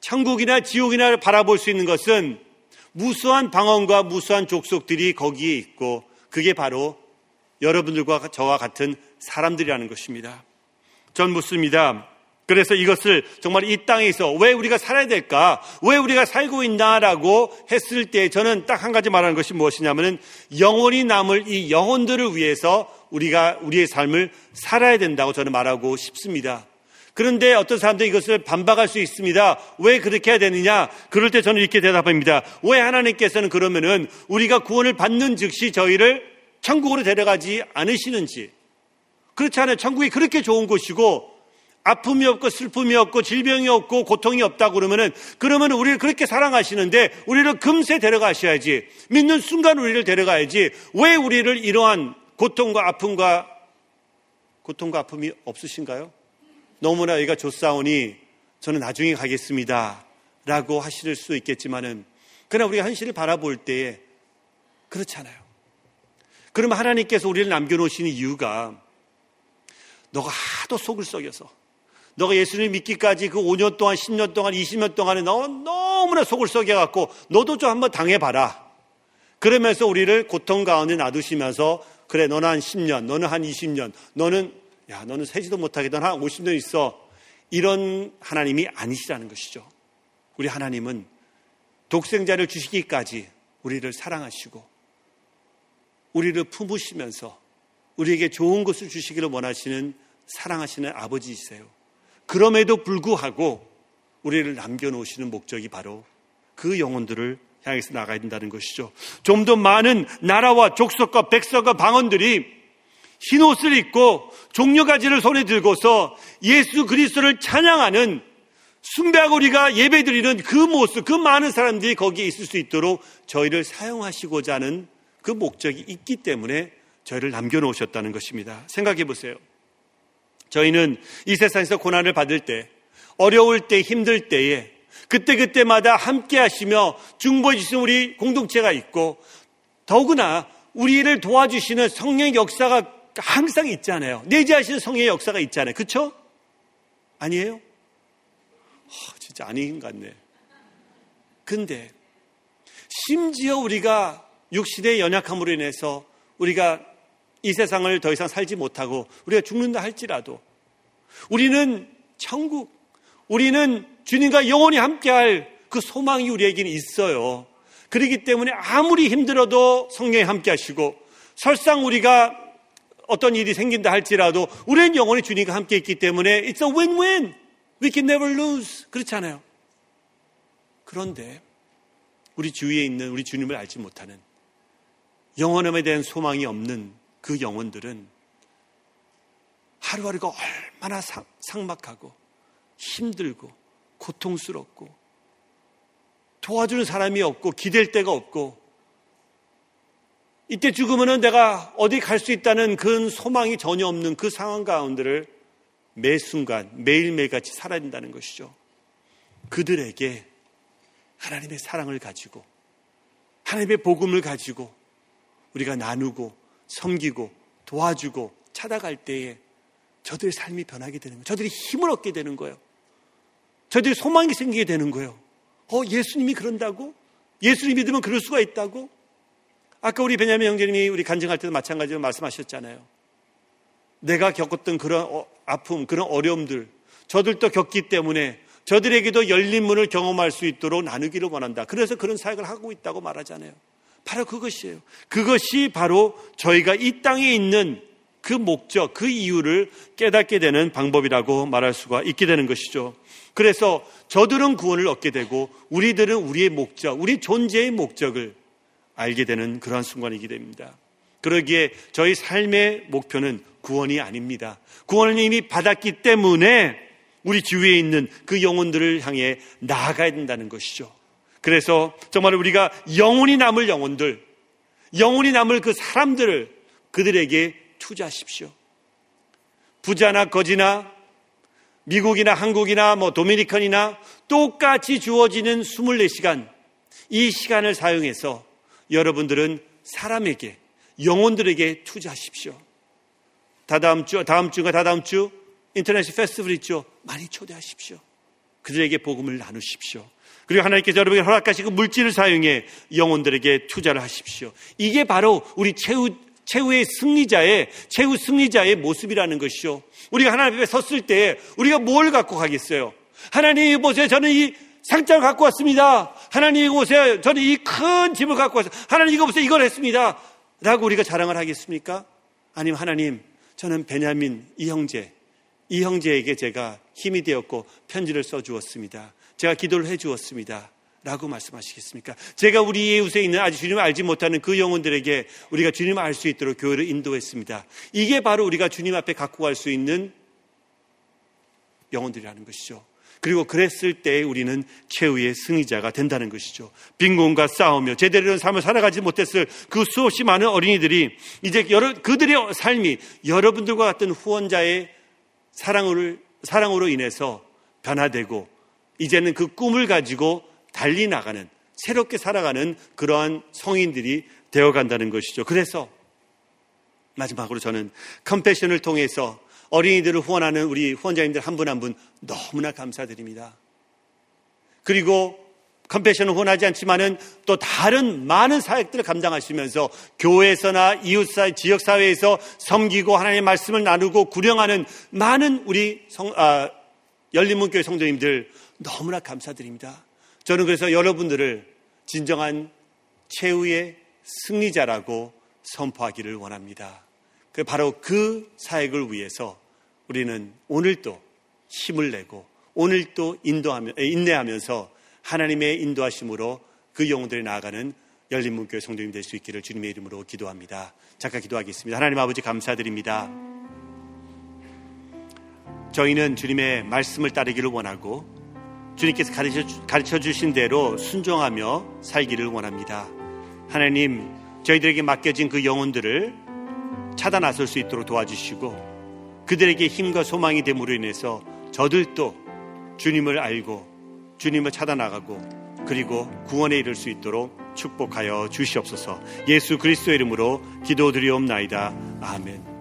천국이나 지옥이나 바라볼 수 있는 것은 무수한 방언과 무수한 족속들이 거기에 있고 그게 바로 여러분들과 저와 같은 사람들이라는 것입니다. 전 묻습니다. 그래서 이것을 정말 이 땅에서 왜 우리가 살아야 될까? 왜 우리가 살고 있나라고 했을 때 저는 딱 한 가지 말하는 것이 무엇이냐면은 영원히 남을 이 영혼들을 위해서 우리가 우리의 삶을 살아야 된다고 저는 말하고 싶습니다. 그런데 어떤 사람들이 이것을 반박할 수 있습니다. 왜 그렇게 해야 되느냐? 그럴 때 저는 이렇게 대답합니다. 왜 하나님께서는 그러면은 우리가 구원을 받는 즉시 저희를 천국으로 데려가지 않으시는지. 그렇지 않아요. 천국이 그렇게 좋은 곳이고 아픔이 없고 슬픔이 없고 질병이 없고 고통이 없다 그러면은 그러면 우리를 그렇게 사랑하시는데 우리를 금세 데려가셔야지 믿는 순간 우리를 데려가야지 왜 우리를 이러한 고통과 아픔과 고통과 아픔이 없으신가요? 너무나 여기가 좋사오니 저는 나중에 가겠습니다. 라고 하실 수 있겠지만은, 그러나 우리가 현실을 바라볼 때에 그렇잖아요. 그러면 하나님께서 우리를 남겨놓으신 이유가 너가 하도 속을 썩여서 너가 예수님 믿기까지 그 5년 동안, 10년 동안, 20년 동안에 너 너무나 속을 썩여갖고 너도 좀 한번 당해봐라. 그러면서 우리를 고통 가운데 놔두시면서 그래, 너는 한 10년, 너는 한 20년, 너는 야, 너는 세지도 못하게 넌한 50년 있어. 이런 하나님이 아니시라는 것이죠. 우리 하나님은 독생자를 주시기까지 우리를 사랑하시고 우리를 품으시면서 우리에게 좋은 것을 주시기를 원하시는 사랑하시는 아버지이세요. 그럼에도 불구하고 우리를 남겨놓으시는 목적이 바로 그 영혼들을 향해서 나가야 된다는 것이죠. 좀 더 많은 나라와 족속과 백성과 방언들이 흰 옷을 입고 종려가지를 손에 들고서 예수 그리스도를 찬양하는 숭배하고 우리가 예배드리는 그 모습, 그 많은 사람들이 거기에 있을 수 있도록 저희를 사용하시고자 하는 그 목적이 있기 때문에 저희를 남겨놓으셨다는 것입니다. 생각해 보세요. 저희는 이 세상에서 고난을 받을 때, 어려울 때, 힘들 때에 그때그때마다 함께 하시며 중보해 주시는 우리 공동체가 있고 더구나 우리를 도와주시는 성령 역사가 항상 있잖아요. 내재하시는 성령의 역사가 있잖아요. 그쵸? 아니에요? 어, 진짜 아닌 것 같네. 근데 심지어 우리가 육신의 연약함으로 인해서 우리가 이 세상을 더 이상 살지 못하고 우리가 죽는다 할지라도 우리는 천국, 우리는 주님과 영원히 함께할 그 소망이 우리에게는 있어요. 그렇기 때문에 아무리 힘들어도 성령이 함께 하시고 설상 우리가 어떤 일이 생긴다 할지라도 우리는 영원히 주님과 함께 있기 때문에 it's a win-win. We can never lose. 그렇잖아요. 그런데 우리 주위에 있는 우리 주님을 알지 못하는 영원함에 대한 소망이 없는 그 영혼들은 하루하루가 얼마나 상막하고 힘들고 고통스럽고 도와주는 사람이 없고 기댈 데가 없고 이때 죽으면 내가 어디 갈 수 있다는 그 소망이 전혀 없는 그 상황 가운데를 매 순간 매일매일 같이 살아야 된다는 것이죠. 그들에게 하나님의 사랑을 가지고 하나님의 복음을 가지고 우리가 나누고 섬기고 도와주고 찾아갈 때에 저들의 삶이 변하게 되는 거예요. 저들이 힘을 얻게 되는 거예요. 저들이 소망이 생기게 되는 거예요. 어, 예수님이 그런다고? 예수님 믿으면 그럴 수가 있다고? 아까 우리 베냐민 형제님이 우리 간증할 때도 마찬가지로 말씀하셨잖아요. 내가 겪었던 그런 어, 아픔, 그런 어려움들, 저들도 겪기 때문에 저들에게도 열린 문을 경험할 수 있도록 나누기를 원한다. 그래서 그런 사역을 하고 있다고 말하잖아요. 바로 그것이에요. 그것이 바로 저희가 이 땅에 있는 그 목적, 그 이유를 깨닫게 되는 방법이라고 말할 수가 있게 되는 것이죠. 그래서 저들은 구원을 얻게 되고 우리들은 우리의 목적, 우리 존재의 목적을 알게 되는 그러한 순간이기 됩니다. 그러기에 저희 삶의 목표는 구원이 아닙니다. 구원을 이미 받았기 때문에 우리 주위에 있는 그 영혼들을 향해 나아가야 된다는 것이죠. 그래서 정말 우리가 영혼이 남을 영혼들, 영혼이 남을 그 사람들을 그들에게 투자하십시오. 부자나 거지나 미국이나 한국이나 뭐 도미니컨이나 똑같이 주어지는 24시간 이 시간을 사용해서 여러분들은 사람에게, 영혼들에게 투자하십시오. 다다음 주, 다음 주가 다다음 주 인터넷 페스티벌 있죠. 많이 초대하십시오. 그들에게 복음을 나누십시오. 그리고 하나님께서 여러분에게 허락하시고 물질을 사용해 영혼들에게 투자를 하십시오. 이게 바로 우리 최후 최후의 승리자의 최후 승리자의 모습이라는 것이죠. 우리가 하나님 앞에 섰을 때 우리가 뭘 갖고 가겠어요? 하나님 보세요. 저는 이 상장을 갖고 왔습니다. 하나님 이거 보세요. 저는 이 큰 짐을 갖고 왔어요. 하나님 이거 보세요. 이걸 했습니다. 라고 우리가 자랑을 하겠습니까? 아니면 하나님, 저는 베냐민 이 형제, 이 형제에게 제가 힘이 되었고 편지를 써 주었습니다. 제가 기도를 해 주었습니다. 라고 말씀하시겠습니까? 제가 우리 이웃에 있는 아직 주님을 알지 못하는 그 영혼들에게 우리가 주님을 알 수 있도록 교회를 인도했습니다. 이게 바로 우리가 주님 앞에 갖고 갈 수 있는 영혼들이라는 것이죠. 그리고 그랬을 때 우리는 최후의 승리자가 된다는 것이죠. 빈곤과 싸우며 제대로 된 삶을 살아가지 못했을 그 수없이 많은 어린이들이 이제 여러, 그들의 삶이 여러분들과 같은 후원자의 사랑으로, 사랑으로 인해서 변화되고 이제는 그 꿈을 가지고 달리 나가는 새롭게 살아가는 그러한 성인들이 되어 간다는 것이죠. 그래서 마지막으로 저는 컴패션을 통해서 어린이들을 후원하는 우리 후원자님들 한 분 한 분 너무나 감사드립니다. 그리고 컴패션을 후원하지 않지만은 또 다른 많은 사역들을 감당하시면서 교회에서나 이웃사 지역사회에서 섬기고 하나님의 말씀을 나누고 구령하는 많은 우리 성, 아, 열린문교회 성도님들 너무나 감사드립니다. 저는 그래서 여러분들을 진정한 최후의 승리자라고 선포하기를 원합니다. 그 바로 그 사역을 위해서 우리는 오늘도 힘을 내고 오늘도 인도하며, 인내하면서 하나님의 인도하심으로 그 영혼들이 나아가는 열린문교회 성도님 될 수 있기를 주님의 이름으로 기도합니다. 잠깐 기도하겠습니다. 하나님 아버지 감사드립니다. 저희는 주님의 말씀을 따르기를 원하고 주님께서 가르쳐, 가르쳐 주신 대로 순종하며 살기를 원합니다. 하나님, 저희들에게 맡겨진 그 영혼들을 차단 나설 수 있도록 도와주시고 그들에게 힘과 소망이 됨으로 인해서 저들도 주님을 알고 주님을 찾아 나가고 그리고 구원에 이를 수 있도록 축복하여 주시옵소서 예수 그리스도 이름으로 기도드리옵나이다. 아멘.